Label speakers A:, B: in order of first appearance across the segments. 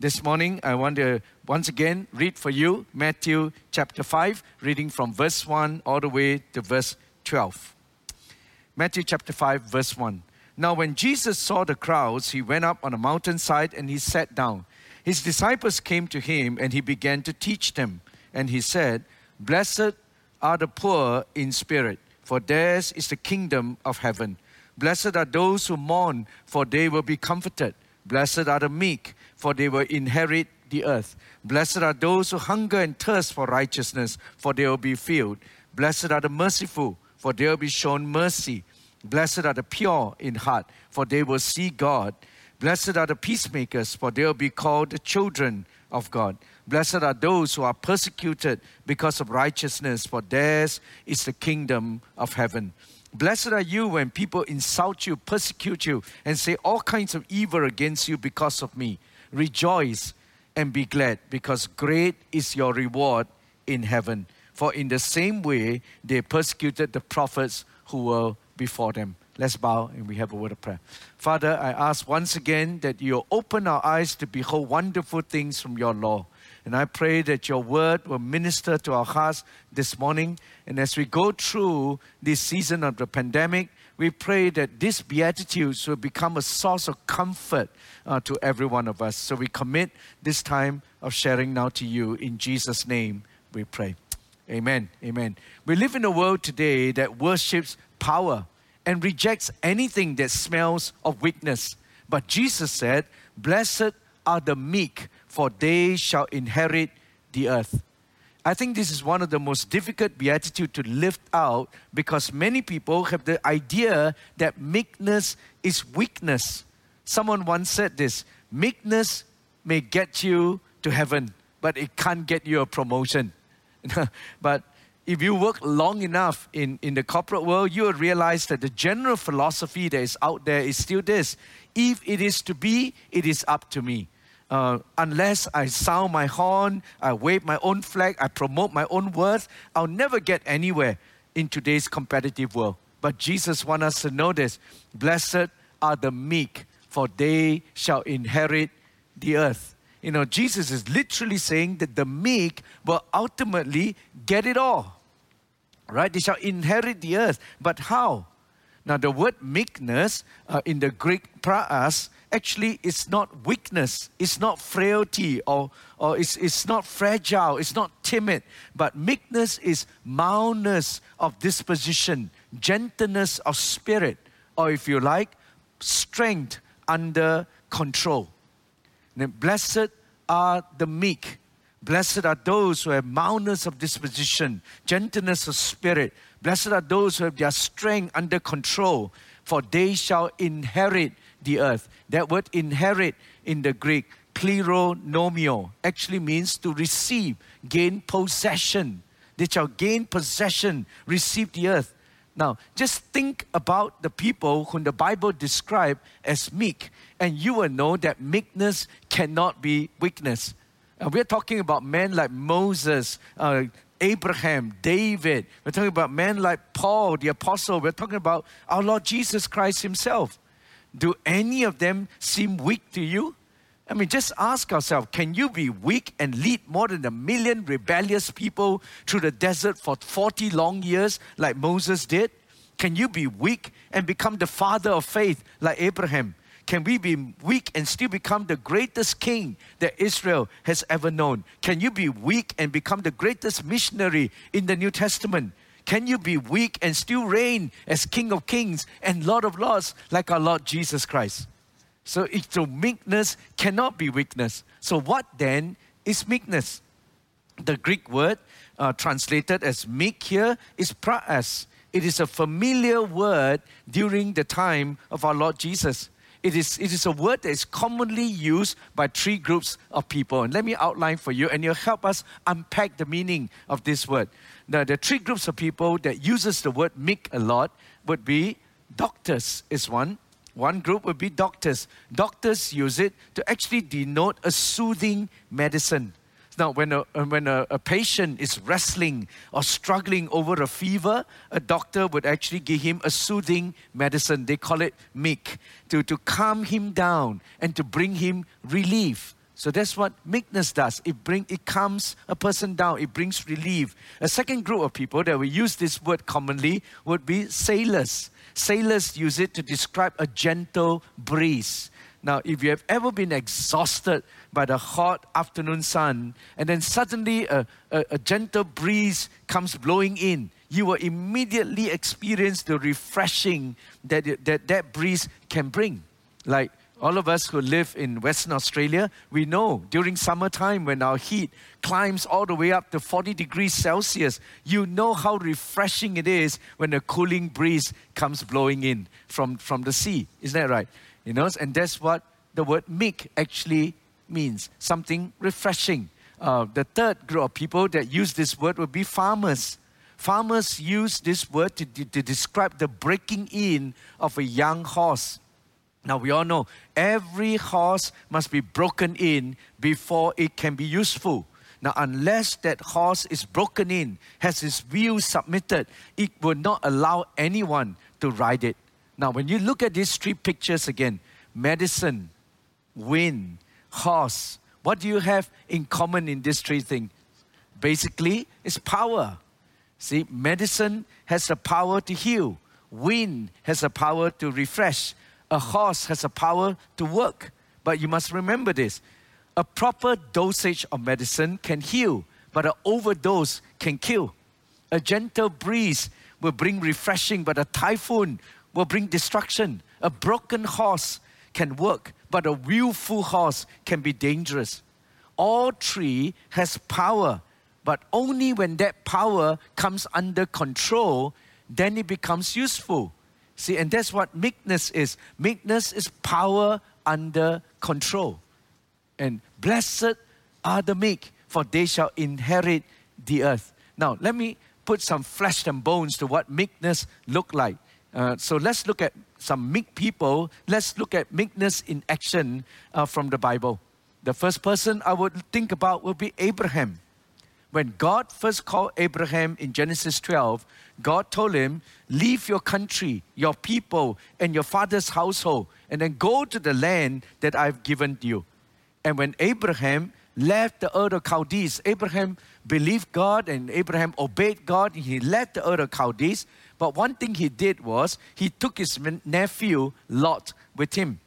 A: This morning, I want to once again read for you Matthew chapter 5, reading from verse 1 all the way to verse 12. Matthew chapter 5, verse 1. Now, when Jesus saw the crowds, he went up on a mountainside and he sat down. His disciples came to him and he began to teach them. And he said, Blessed are the poor in spirit, for theirs is the kingdom of heaven. Blessed are those who mourn, for they will be comforted. Blessed are the meek for they will inherit the earth. Blessed are those who hunger and thirst for righteousness, for they will be filled. Blessed are the merciful, for they will be shown mercy. Blessed are the pure in heart, for they will see God. Blessed are the peacemakers, for they will be called the children of God. Blessed are those who are persecuted because of righteousness, for theirs is the kingdom of heaven. Blessed are you when people insult you, persecute you, and say all kinds of evil against you because of me. Rejoice and be glad, because great is your reward in heaven. For in the same way they persecuted the prophets who were before them. Let's bow and we have a word of prayer. Father, I ask once again that you open our eyes to behold wonderful things from your law. And I pray that your word will minister to our hearts this morning. And as we go through this season of the pandemic, we pray that these beatitudes will become a source of comfort uh, to every one of us. So we commit this time of sharing now to you. In Jesus' name, we pray. Amen. Amen. We live in a world today that worships power and rejects anything that smells of weakness. But Jesus said, Blessed are the meek, for they shall inherit the earth. I think this is one of the most difficult beatitude to lift out because many people have the idea that meekness is weakness. Someone once said this meekness may get you to heaven, but it can't get you a promotion. but if you work long enough in, in the corporate world, you will realize that the general philosophy that is out there is still this if it is to be, it is up to me uh, unless I sound my horn, I wave my own flag, I promote my own worth, I'll never get anywhere in today's competitive world. But Jesus wants us to know this Blessed are the meek, for they shall inherit the earth. You know, Jesus is literally saying that the meek will ultimately get it all. Right? They shall inherit the earth. But how? Now, the word meekness uh, in the Greek praas actually it's not weakness, it's not frailty, or, or it's, it's not fragile, it's not timid, but meekness is mildness of disposition, gentleness of spirit, or if you like, strength under control. Then blessed are the meek. Blessed are those who have mildness of disposition, gentleness of spirit. Blessed are those who have their strength under control, for they shall inherit the earth. That word inherit in the Greek, kleronomio, actually means to receive, gain possession. They shall gain possession, receive the earth. Now, just think about the people whom the Bible describes as meek, and you will know that meekness cannot be weakness. Uh, we're talking about men like Moses, uh, Abraham, David. We're talking about men like Paul, the apostle. We're talking about our Lord Jesus Christ Himself. Do any of them seem weak to you? I mean, just ask ourselves can you be weak and lead more than a million rebellious people through the desert for 40 long years like Moses did? Can you be weak and become the father of faith like Abraham? Can we be weak and still become the greatest king that Israel has ever known? Can you be weak and become the greatest missionary in the New Testament? Can you be weak and still reign as King of Kings and Lord of Lords like our Lord Jesus Christ? So, so meekness cannot be weakness. So, what then is meekness? The Greek word uh, translated as meek here is praas. It is a familiar word during the time of our Lord Jesus. It is, it is a word that is commonly used by three groups of people. And let me outline for you, and you'll help us unpack the meaning of this word the, the three groups of people that uses the word meek a lot would be doctors is one. One group would be doctors. Doctors use it to actually denote a soothing medicine. Now, when, a, uh, when a, a, patient is wrestling or struggling over a fever, a doctor would actually give him a soothing medicine. They call it meek, to, to calm him down and to bring him relief. So that's what meekness does. It bring it calms a person down. It brings relief. A second group of people that we use this word commonly would be sailors. Sailors use it to describe a gentle breeze. Now, if you have ever been exhausted by the hot afternoon sun, and then suddenly a, a, a, gentle breeze comes blowing in, you will immediately experience the refreshing that, that that breeze can bring. Like all of us who live in Western Australia, we know during summertime when our heat climbs all the way up to 40 degrees Celsius, you know how refreshing it is when a cooling breeze comes blowing in from, from the sea. Isn't that right? You know, and that's what the word meek actually means something refreshing. Uh, the third group of people that use this word would be farmers. Farmers use this word to, to, to describe the breaking in of a young horse. Now, we all know every horse must be broken in before it can be useful. Now, unless that horse is broken in, has its wheels submitted, it will not allow anyone to ride it. Now, when you look at these three pictures again medicine, wind, horse, what do you have in common in these three things? Basically, it's power. See, medicine has the power to heal, wind has the power to refresh, a horse has the power to work. But you must remember this a proper dosage of medicine can heal, but an overdose can kill. A gentle breeze will bring refreshing, but a typhoon will bring destruction. A broken horse can work, but a willful horse can be dangerous. All three has power, but only when that power comes under control, then it becomes useful. See, and that's what meekness is. Meekness is power under control. And blessed are the meek, for they shall inherit the earth. Now, let me put some flesh and bones to what meekness look like. Uh, so let's look at some meek people. Let's look at meekness in action uh, from the Bible. The first person I would think about would be Abraham. When God first called Abraham in Genesis 12, God told him, Leave your country, your people, and your father's household, and then go to the land that I've given you. And when Abraham left the Ur of Chaldees, Abraham believed God and Abraham obeyed God. He left the Ur of Chaldees but one thing he did was he took his nephew Lot with him.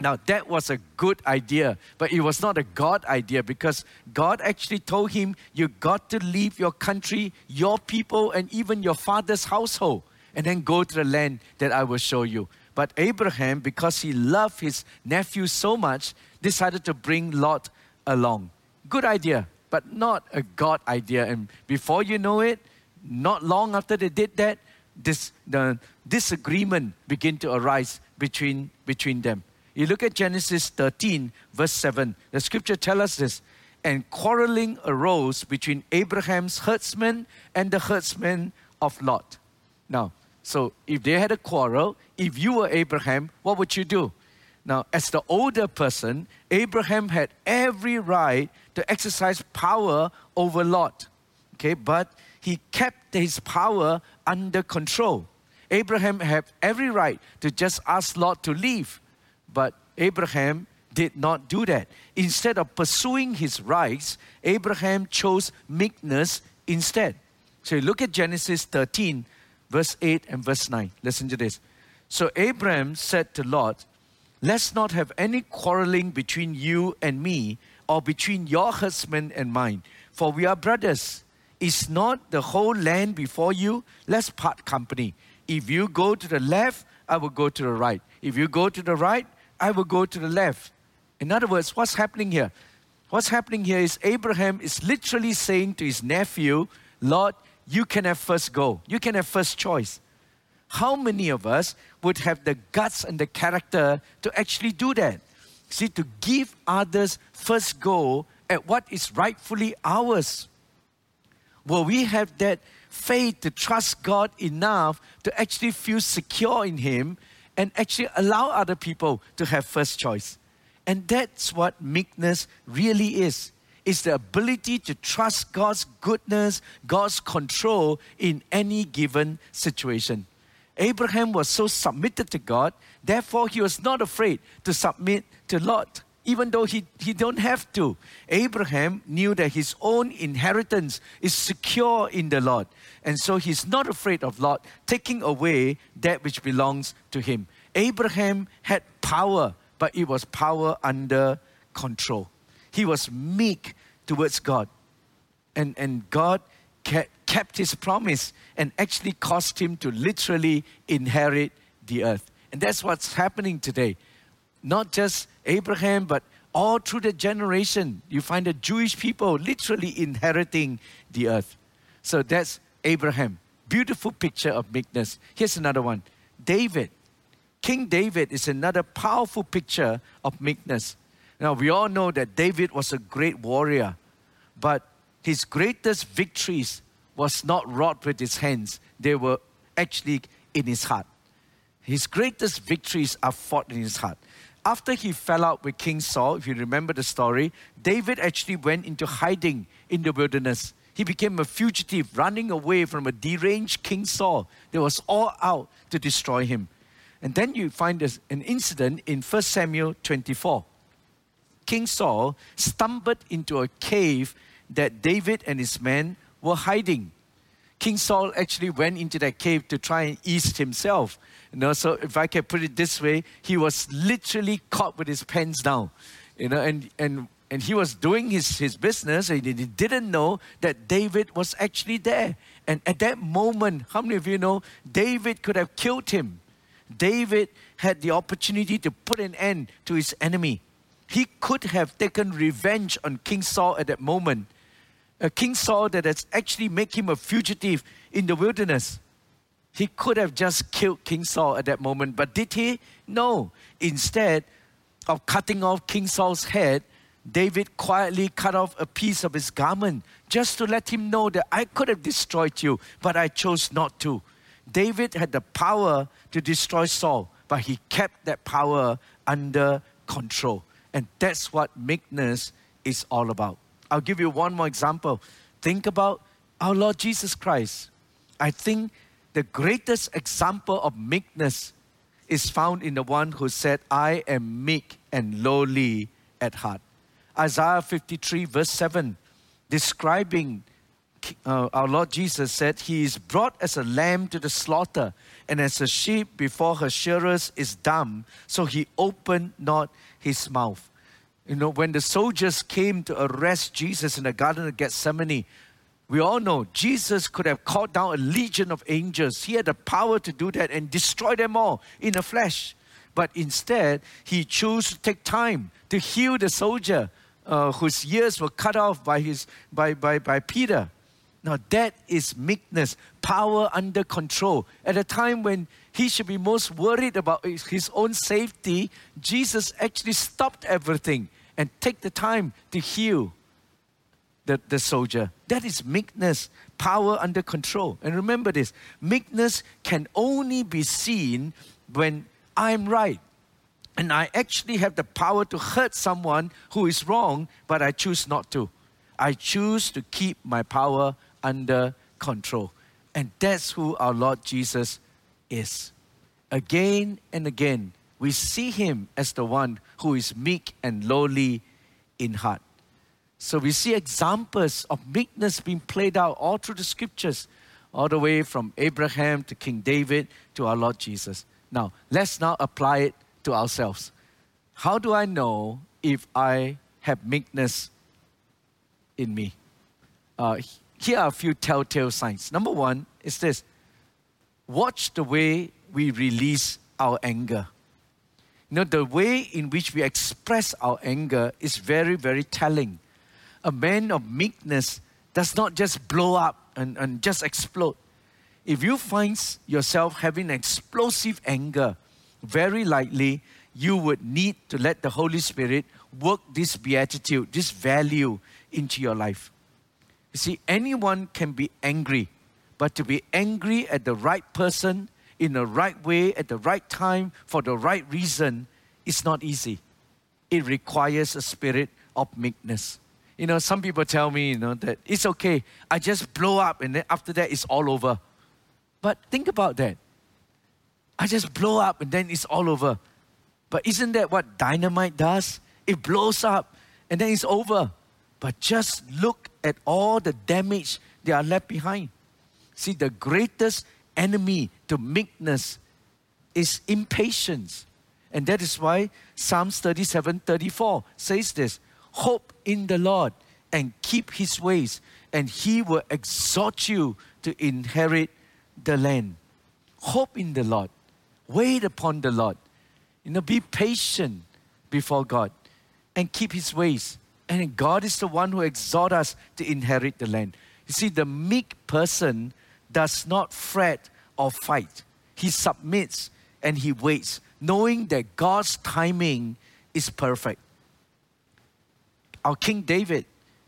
A: Now, that was a good idea, but it was not a God idea because God actually told him, You got to leave your country, your people, and even your father's household, and then go to the land that I will show you. But Abraham, because he loved his nephew so much, decided to bring Lot along. Good idea, but not a God idea. And before you know it, not long after they did that, this, the disagreement begin to arise between, between them. You look at Genesis 13, verse 7. The scripture tells us this. And quarreling arose between Abraham's herdsmen and the herdsmen of Lot. Now, so if they had a quarrel, if you were Abraham, what would you do? Now, as the older person, Abraham had every right to exercise power over Lot. Okay, but he kept his power under control. Abraham had every right to just ask Lot to leave, but Abraham did not do that. Instead of pursuing his rights, Abraham chose meekness instead. So look at Genesis 13, verse 8 and verse 9. Listen to this. So Abraham said to Lot, Let's not have any quarreling between you and me, or between your husband and mine, for we are brothers. Is not the whole land before you? Let's part company. If you go to the left, I will go to the right. If you go to the right, I will go to the left. In other words, what's happening here? What's happening here is Abraham is literally saying to his nephew, Lot, you can have first go. You can have first choice. How many of us would have the guts and the character to actually do that? See, to give others first go at what is rightfully ours. Will we have that faith to trust God enough to actually feel secure in Him and actually allow other people to have first choice? And that's what meekness really is. It's the ability to trust God's goodness, God's control in any given situation. Abraham was so submitted to God, therefore he was not afraid to submit to Lot. even though he, he don't have to. Abraham knew that his own inheritance is secure in the Lord. And so he's not afraid of Lot taking away that which belongs to him. Abraham had power, but it was power under control. He was meek towards God. And, and God kept his promise and actually caused him to literally inherit the earth. And that's what's happening today. Not just Abraham, but all through the generation, you find the Jewish people literally inheriting the earth. So that's Abraham. Beautiful picture of meekness. Here's another one David. King David is another powerful picture of meekness. Now, we all know that David was a great warrior, but his greatest victories was not wrought with his hands, they were actually in his heart. His greatest victories are fought in his heart. After he fell out with King Saul, if you remember the story, David actually went into hiding in the wilderness. He became a fugitive, running away from a deranged King Saul that was all out to destroy him. And then you find an incident in 1 Samuel 24. King Saul stumbled into a cave that David and his men were hiding. King Saul actually went into that cave to try and ease himself. You know, so if I can put it this way, he was literally caught with his pants down. You know, and and and he was doing his, his business and he didn't know that David was actually there. And at that moment, how many of you know David could have killed him? David had the opportunity to put an end to his enemy. He could have taken revenge on King Saul at that moment a King Saul that has actually made him a fugitive in the wilderness. He could have just killed King Saul at that moment, but did he? No. Instead of cutting off King Saul's head, David quietly cut off a piece of his garment just to let him know that I could have destroyed you, but I chose not to. David had the power to destroy Saul, but he kept that power under control. And that's what meekness is all about. I'll give you one more example. Think about our Lord Jesus Christ. I think the greatest example of meekness is found in the one who said, I am meek and lowly at heart. Isaiah 53, verse 7, describing uh, our Lord Jesus said, He is brought as a lamb to the slaughter, and as a sheep before her shearers is dumb, so he opened not his mouth. You know, when the soldiers came to arrest Jesus in the Garden of Gethsemane, we all know Jesus could have called down a legion of angels. He had the power to do that and destroy them all in the flesh. But instead, he chose to take time to heal the soldier uh, whose ears were cut off by, his, by, by, by Peter. Now, that is meekness, power under control. At a time when he should be most worried about his own safety, Jesus actually stopped everything and take the time to heal the, the soldier. That is meekness, power under control. And remember this meekness can only be seen when I'm right. And I actually have the power to hurt someone who is wrong, but I choose not to. I choose to keep my power under control. And that's who our Lord Jesus is. Again and again, we see him as the one who is meek and lowly in heart. So we see examples of meekness being played out all through the scriptures, all the way from Abraham to King David to our Lord Jesus. Now, let's now apply it to ourselves. How do I know if I have meekness in me? Uh, here are a few telltale signs. Number one is this watch the way we release our anger. You know, the way in which we express our anger is very, very telling. A man of meekness does not just blow up and, and just explode. If you find yourself having explosive anger, very likely you would need to let the Holy Spirit work this beatitude, this value into your life. You see, anyone can be angry, but to be angry at the right person in the right way at the right time for the right reason is not easy. It requires a spirit of meekness. You know, some people tell me, you know, that it's okay. I just blow up and then after that it's all over. But think about that. I just blow up and then it's all over. But isn't that what dynamite does? it blows up, and then it's over. But just look at all the damage they are left behind. See, the greatest enemy to meekness is impatience. And that is why Psalms 37 34 says this Hope in the Lord and keep his ways, and he will exhort you to inherit the land. Hope in the Lord. Wait upon the Lord. You know, be patient before God and keep his ways. And God is the one who exhorts us to inherit the land. You see, the meek person does not fret or fight. He submits and he waits, knowing that God's timing is perfect. Our King David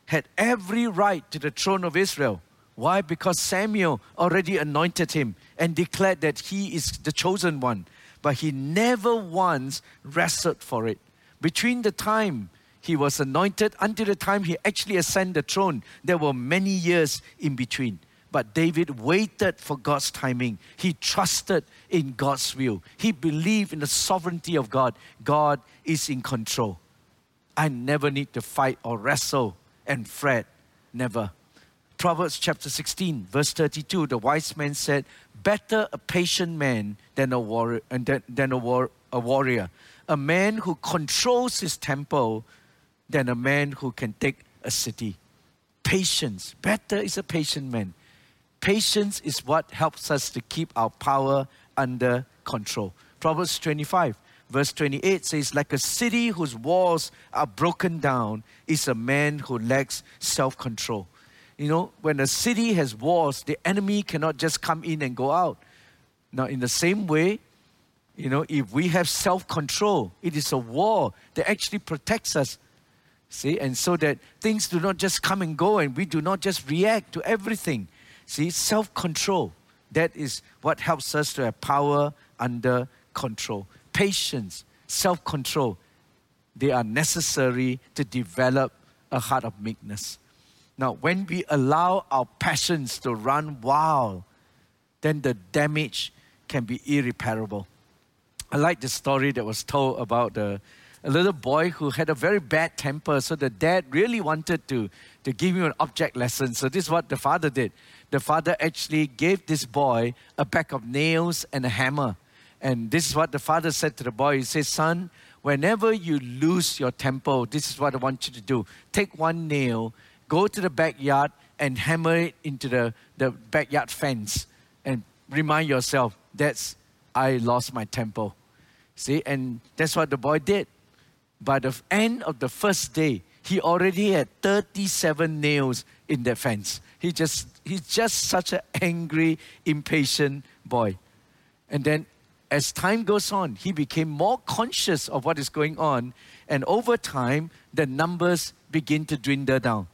A: had every right to the throne of Israel. Why? Because Samuel already anointed him and declared that he is the chosen one. But he never once wrestled for it. Between the time he was anointed until the time he actually ascended the throne, there were many years in between. But David waited for God's timing. He trusted in God's will. He believed in the sovereignty of God. God is in control. I never need to fight or wrestle and fret. Never. Proverbs chapter 16, verse 32, the wise man said, Better a patient man than a warrior, than, a, war, a warrior. A man who controls his temper than a man who can take a city. Patience. Better is a patient man. Patience is what helps us to keep our power under control. Proverbs 25, verse 28 says, Like a city whose walls are broken down is a man who lacks self control. You know, when a city has walls, the enemy cannot just come in and go out. Now, in the same way, you know, if we have self control, it is a wall that actually protects us. See, and so that things do not just come and go and we do not just react to everything. See, self control. That is what helps us to have power under control. Patience, self control, they are necessary to develop a heart of meekness. Now, when we allow our passions to run wild, then the damage can be irreparable. I like the story that was told about the, a little boy who had a very bad temper. So the dad really wanted to, to give him an object lesson. So this is what the father did the father actually gave this boy a pack of nails and a hammer. And this is what the father said to the boy. He says, Son, whenever you lose your temper, this is what I want you to do. Take one nail, go to the backyard, and hammer it into the, the backyard fence. And remind yourself, that's, I lost my temper. See, and that's what the boy did. By the end of the first day, he already had 37 nails in that fence. He just, he's just such an angry, impatient boy. And then as time goes on, he became more conscious of what is going on. And over time, the numbers begin to dwindle down.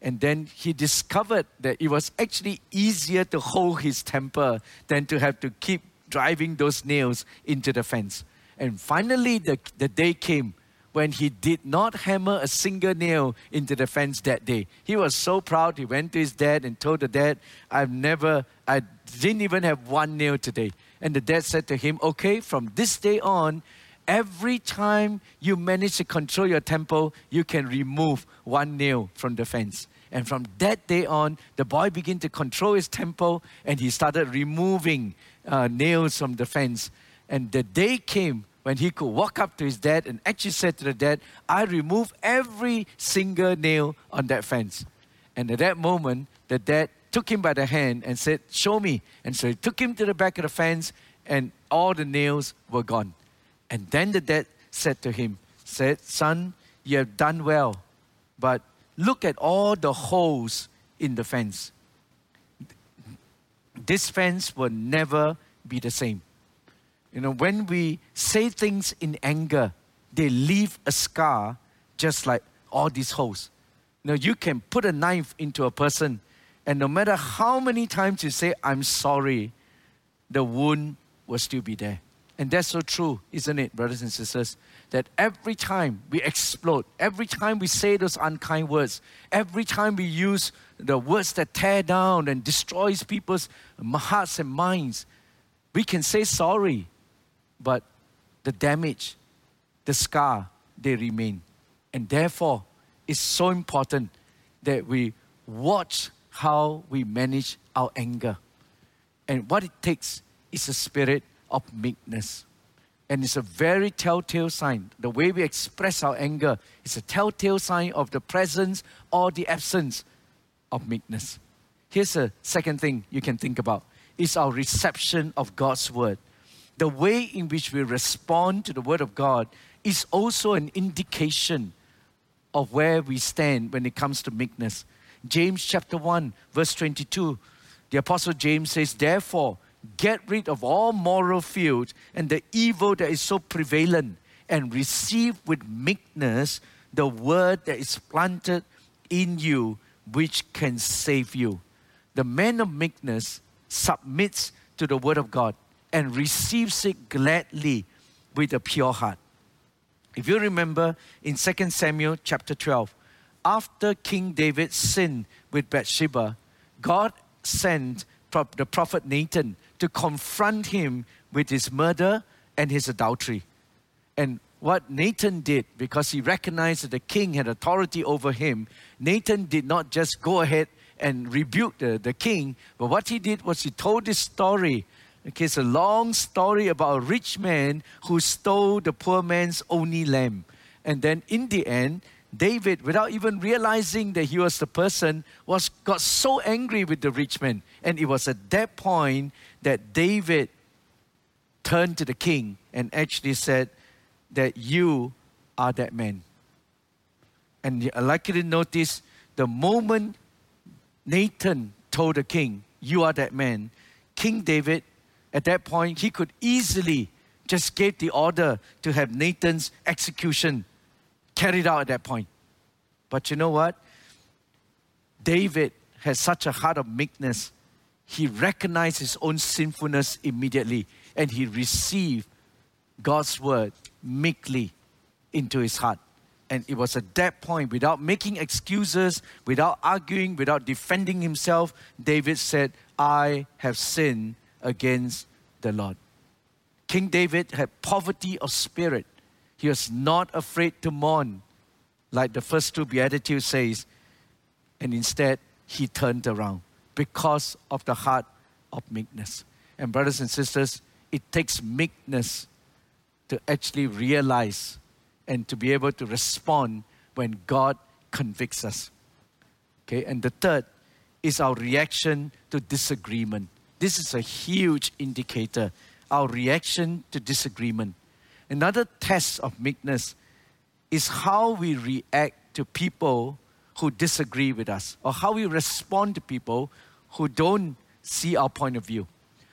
A: And then he discovered that it was actually easier to hold his temper than to have to keep driving those nails into the fence. And finally, the, the day came when he did not hammer a single nail into the fence that day. He was so proud. He went to his dad and told the dad, I've never, I didn't even have one nail today. And the dad said to him, Okay, from this day on, every time you manage to control your temper, you can remove one nail from the fence. And from that day on, the boy began to control his temper and he started removing uh, nails from the fence. And the day came when he could walk up to his dad and actually said to the dad, I remove every single nail on that fence. And at that moment, the dad took him by the hand and said, Show me. And so he took him to the back of the fence, and all the nails were gone. And then the dad said to him, said, Son, you have done well, but look at all the holes in the fence. This fence will never be the same. You know, when we say things in anger, they leave a scar just like all these holes. You know, you can put a knife into a person, and no matter how many times you say, I'm sorry, the wound will still be there. And that's so true, isn't it, brothers and sisters? That every time we explode, every time we say those unkind words, every time we use the words that tear down and destroys people's hearts and minds, we can say sorry but the damage, the scar, they remain. And therefore, it's so important that we watch how we manage our anger. And what it takes is a spirit of meekness. And it's a very telltale sign. The way we express our anger is a telltale sign of the presence or the absence of meekness. Here's a second thing you can think about is our reception of God's word. The way in which we respond to the word of God is also an indication of where we stand when it comes to meekness. James chapter 1, verse 22, the Apostle James says, Therefore, get rid of all moral filth and the evil that is so prevalent, and receive with meekness the word that is planted in you, which can save you. The man of meekness submits to the word of God and receives it gladly with a pure heart. If you remember in 2 Samuel chapter 12, after King David sinned with Bathsheba, God sent the prophet Nathan to confront him with his murder and his adultery. And what Nathan did, because he recognized that the king had authority over him, Nathan did not just go ahead and rebuke the, the king, but what he did was he told this story Okay, it's a long story about a rich man who stole the poor man's only lamb. And then in the end, David, without even realizing that he was the person, was got so angry with the rich man. And it was at that point that David turned to the king and actually said that you are that man. And I'd like you to notice the moment Nathan told the king, You are that man, King David at that point, he could easily just give the order to have Nathan's execution carried out at that point. But you know what? David has such a heart of meekness. He recognized his own sinfulness immediately and he received God's word meekly into his heart. And it was at that point, without making excuses, without arguing, without defending himself, David said, I have sinned against the Lord. King David had poverty of spirit. He was not afraid to mourn, like the first two Beatitudes says, and instead he turned around because of the heart of meekness. And brothers and sisters, it takes meekness to actually realize and to be able to respond when God convicts us. Okay, and the third is our reaction to disagreement. This is a huge indicator, our reaction to disagreement. Another test of meekness is how we react to people who disagree with us or how we respond to people who don't see our point of view.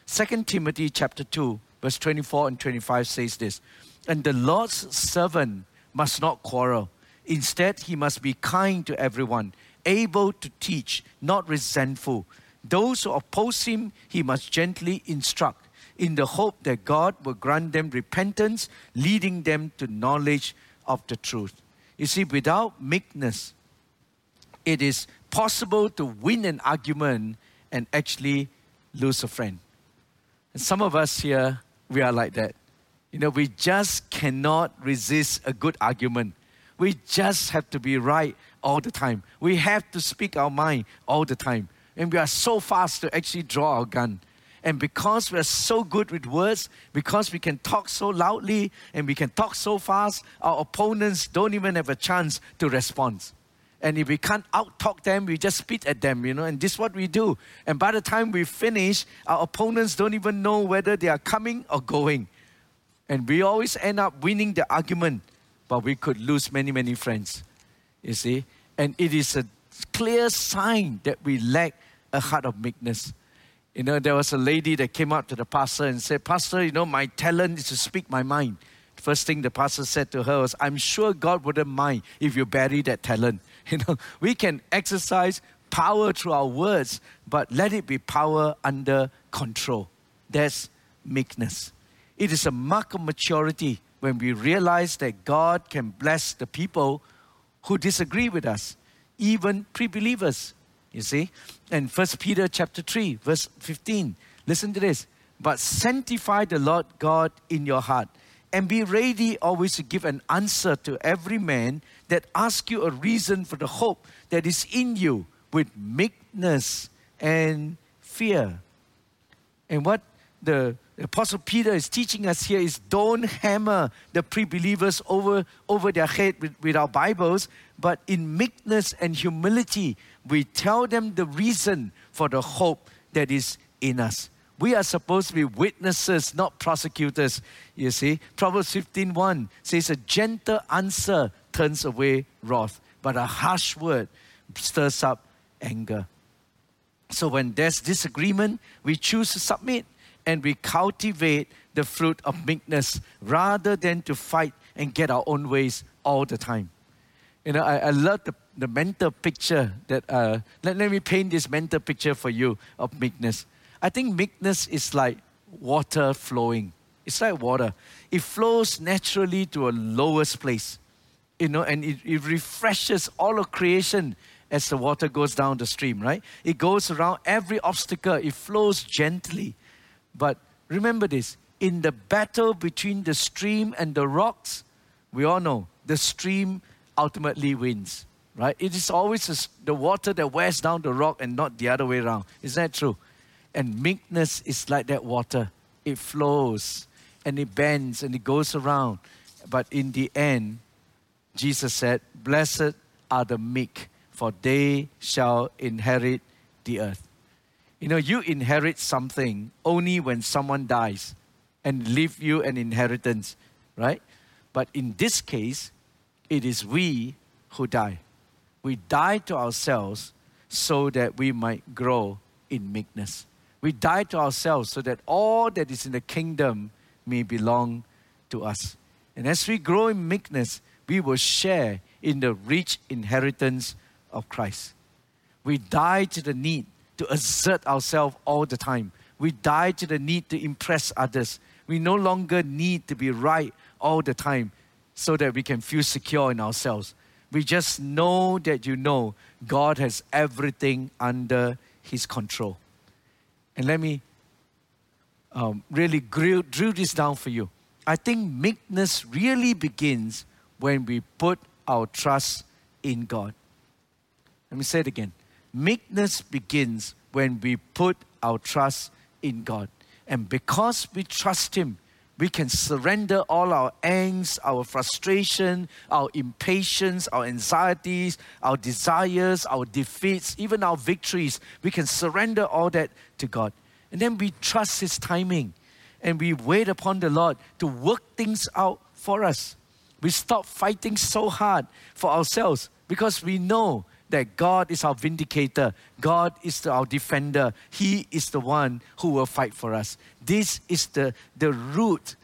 A: 2 Timothy chapter 2 verse 24 and 25 says this, and the Lord's servant must not quarrel. Instead, he must be kind to everyone, able to teach, not resentful, those who oppose him, he must gently instruct in the hope that God will grant them repentance, leading them to knowledge of the truth. You see, without meekness, it is possible to win an argument and actually lose a friend. And some of us here, we are like that. You know, we just cannot resist a good argument. We just have to be right all the time. We have to speak our mind all the time. And we are so fast to actually draw our gun. And because we're so good with words, because we can talk so loudly and we can talk so fast, our opponents don't even have a chance to respond. And if we can't out talk them, we just spit at them, you know, and this is what we do. And by the time we finish, our opponents don't even know whether they are coming or going. And we always end up winning the argument, but we could lose many, many friends, you see. And it is a clear sign that we lack a heart of meekness. You know, there was a lady that came up to the pastor and said, Pastor, you know, my talent is to speak my mind. First thing the pastor said to her was, I'm sure God wouldn't mind if you bury that talent. You know, we can exercise power through our words, but let it be power under control. That's meekness. It is a mark of maturity when we realize that God can bless the people who disagree with us even pre-believers. You see? And First Peter chapter 3, verse 15. Listen to this. But sanctify the Lord God in your heart and be ready always to give an answer to every man that asks you a reason for the hope that is in you with meekness and fear. And what the Apostle Peter is teaching us here is don't hammer the pre believers over, over their head with, with our Bibles, but in meekness and humility, we tell them the reason for the hope that is in us. We are supposed to be witnesses, not prosecutors. You see, Proverbs 15:1 says, "A gentle answer turns away wrath, but a harsh word stirs up anger." So when there's disagreement, we choose to submit and we cultivate the fruit of meekness rather than to fight and get our own ways all the time. You know, I, I love the, the mental picture that, uh, let, let me paint this mental picture for you of meekness. I think meekness is like water flowing. It's like water. It flows naturally to a lowest place, you know, and it, it refreshes all of creation as the water goes down the stream, right? It goes around every obstacle, it flows gently. But remember this in the battle between the stream and the rocks, we all know the stream ultimately wins, right? It is always the water that wears down the rock and not the other way around. Is that true? And meekness is like that water. It flows and it bends and it goes around. But in the end, Jesus said, Blessed are the meek, for they shall inherit the earth. You know, you inherit something only when someone dies and leave you an inheritance, right? But in this case, it is we who die. We die to ourselves so that we might grow in meekness. We die to ourselves so that all that is in the kingdom may belong to us. And as we grow in meekness, we will share in the rich inheritance of Christ. We die to the need to assert ourselves all the time. We die to the need to impress others. We no longer need to be right all the time so that we can feel secure in ourselves. We just know that you know God has everything under His control. And let me um, really drill, drill this down for you. I think meekness really begins when we put our trust in God. Let me say it again. Meekness begins when we put our trust in God. And because we trust Him, we can surrender all our angst, our frustration, our impatience, our anxieties, our desires, our defeats, even our victories. We can surrender all that to God. And then we trust His timing and we wait upon the Lord to work things out for us. We stop fighting so hard for ourselves because we know that God is our vindicator, God is our defender, He is the one who will fight for us. This is the, the root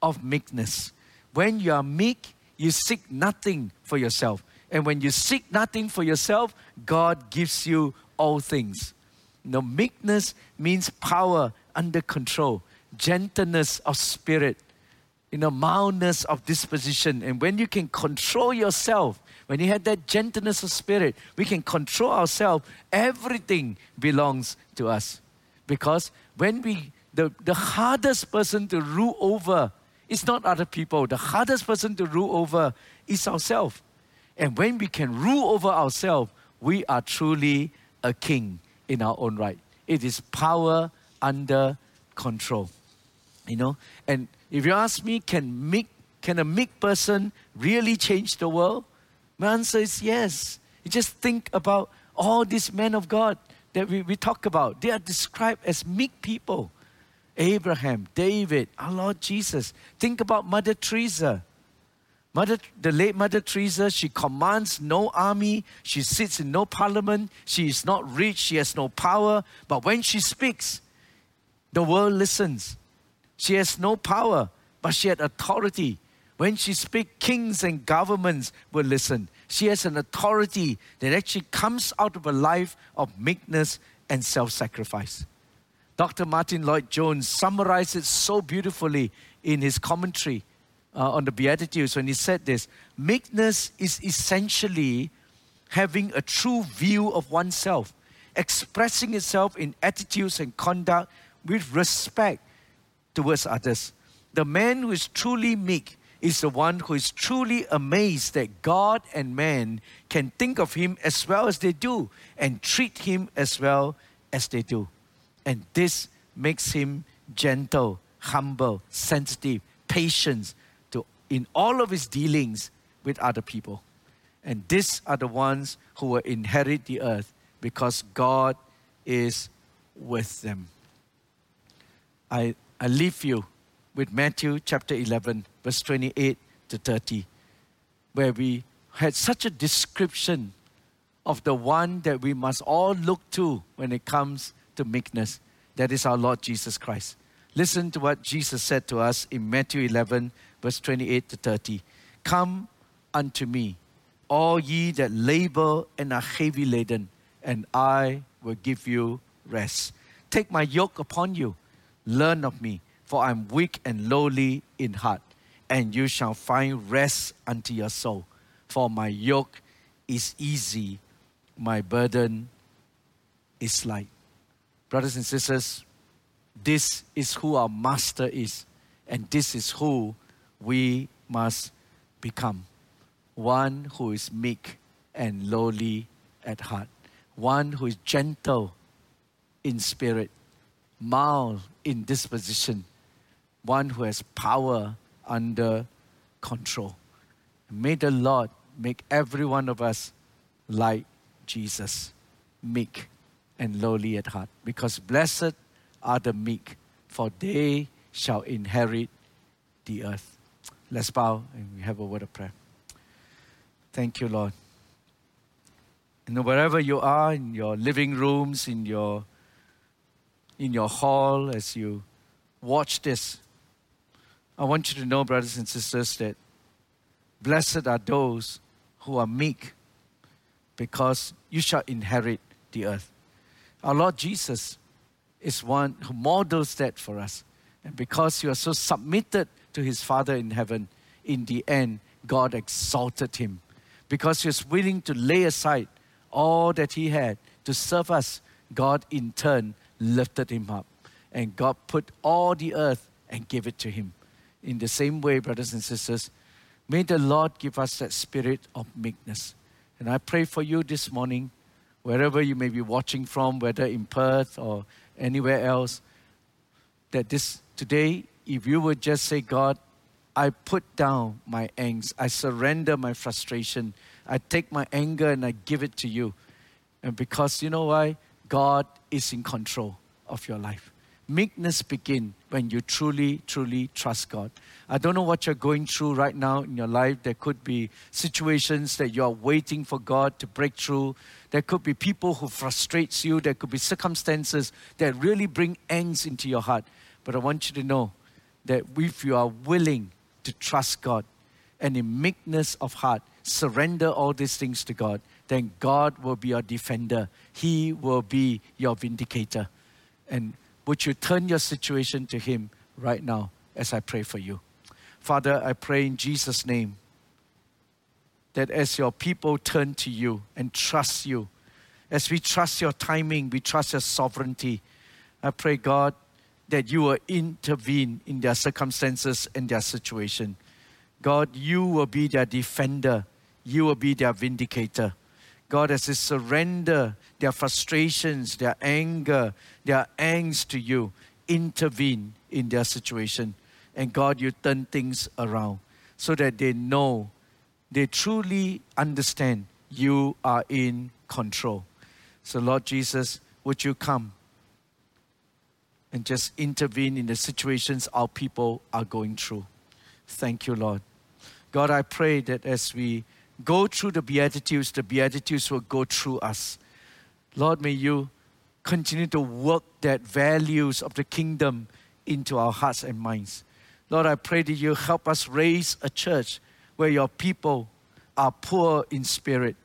A: of meekness. When you are meek, you seek nothing for yourself. And when you seek nothing for yourself, God gives you all things. Know, meekness means power under control, gentleness of spirit, you know, mildness of disposition. And when you can control yourself, when you have that gentleness of spirit, we can control ourselves. Everything belongs to us. Because when we, the, the hardest person to rule over is not other people. The hardest person to rule over is ourselves. And when we can rule over ourselves, we are truly a king in our own right. It is power under control. You know, and if you ask me, can meek, can a meek person really change the world? My answer is yes. You just think about all these men of God that we, we talk about. They are described as meek people. Abraham, David, our Lord Jesus. Think about Mother Teresa. Mother, the late Mother Teresa, she commands no army, she sits in no parliament, she is not rich, she has no power, but when she speaks, the world listens. She has no power, but she had authority. When she speaks, kings and governments will listen. She has an authority that actually comes out of a life of meekness and self sacrifice. Dr. Martyn Lloyd-Jones summarized it so beautifully in his commentary uh, on the Beatitudes when he said this Meekness is essentially having a true view of oneself, expressing itself in attitudes and conduct with respect towards others. The man who is truly meek is the one who is truly amazed that God and man can think of him as well as they do and treat him as well as they do. And this makes him gentle, humble, sensitive, patient to, in all of his dealings with other people. And these are the ones who will inherit the earth because God is with them. I, I leave you with Matthew chapter 11, verse 28 to 30, where we had such a description of the one that we must all look to when it comes to meekness. That is our Lord Jesus Christ. Listen to what Jesus said to us in Matthew 11, verse 28 to 30. Come unto me, all ye that labor and are heavy laden, and I will give you rest. Take my yoke upon you, learn of me for I am weak and lowly in heart, and you shall find rest unto your soul. For my yoke is easy, my burden is light. Brothers and sisters, this is who our master is, and this is who we must become. One who is meek and lowly at heart, one who is gentle in spirit, mild in disposition, one who has power under control. May the Lord make every one of us like Jesus, meek and lowly at heart. Because blessed are the meek, for they shall inherit the earth. Let's bow and we have a word of prayer. Thank you, Lord. And wherever you are, in your living rooms, in your in your hall, as you watch this, I want you to know, brothers and sisters, that blessed are those who are meek because you shall inherit the earth. Our Lord Jesus is one who models that for us. And because you are so submitted to his Father in heaven, in the end, God exalted him. Because he was willing to lay aside all that he had to serve us, God in turn lifted him up. And God put all the earth and gave it to him in the same way, brothers and sisters, may the Lord give us that spirit of meekness. And I pray for you this morning, wherever you may be watching from, whether in Perth or anywhere else, that this today, if you would just say, God, I put down my angst, I surrender my frustration, I take my anger and I give it to you. And because you know why? God is in control of your life. Meekness begin when you truly, truly trust God. I don't know what you're going through right now in your life. There could be situations that you are waiting for God to break through. There could be people who frustrates you. There could be circumstances that really bring angst into your heart. But I want you to know that if you are willing to trust God and in meekness of heart, surrender all these things to God, then God will be your defender. He will be your vindicator. And would you turn your situation to Him right now as I pray for you? Father, I pray in Jesus' name that as your people turn to you and trust you, as we trust your timing, we trust your sovereignty, I pray, God, that you will intervene in their circumstances and their situation. God, you will be their defender, you will be their vindicator. God, as they surrender their frustrations, their anger, their angst to you, intervene in their situation. And God, you turn things around so that they know, they truly understand you are in control. So, Lord Jesus, would you come and just intervene in the situations our people are going through? Thank you, Lord. God, I pray that as we go through the Beatitudes, the Beatitudes will go through us. Lord, may you continue to work that values of the kingdom into our hearts and minds. Lord, I pray that you help us raise a church where your people are poor in spirit,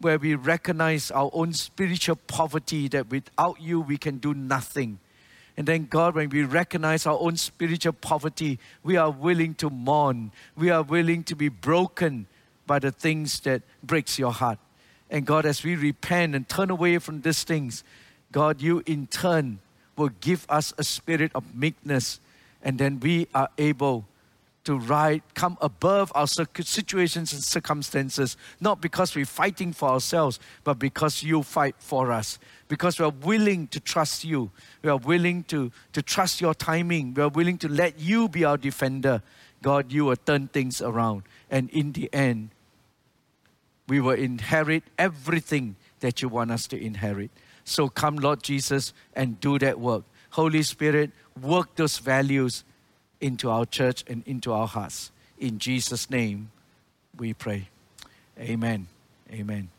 A: where we recognize our own spiritual poverty, that without you we can do nothing. And then, God, when we recognize our own spiritual poverty, we are willing to mourn. We are willing to be broken by the things that breaks your heart. And God, as we repent and turn away from these things, God, you in turn will give us a spirit of meekness And then we are able to ride, come above our situations and circumstances, not because we're fighting for ourselves, but because you fight for us. Because we are willing to trust you. We are willing to, to trust your timing. We are willing to let you be our defender. God, you will turn things around. And in the end, we will inherit everything that you want us to inherit. So come, Lord Jesus, and do that work. Holy Spirit, work those values into our church and into our hearts. In Jesus' name, we pray. Amen. Amen.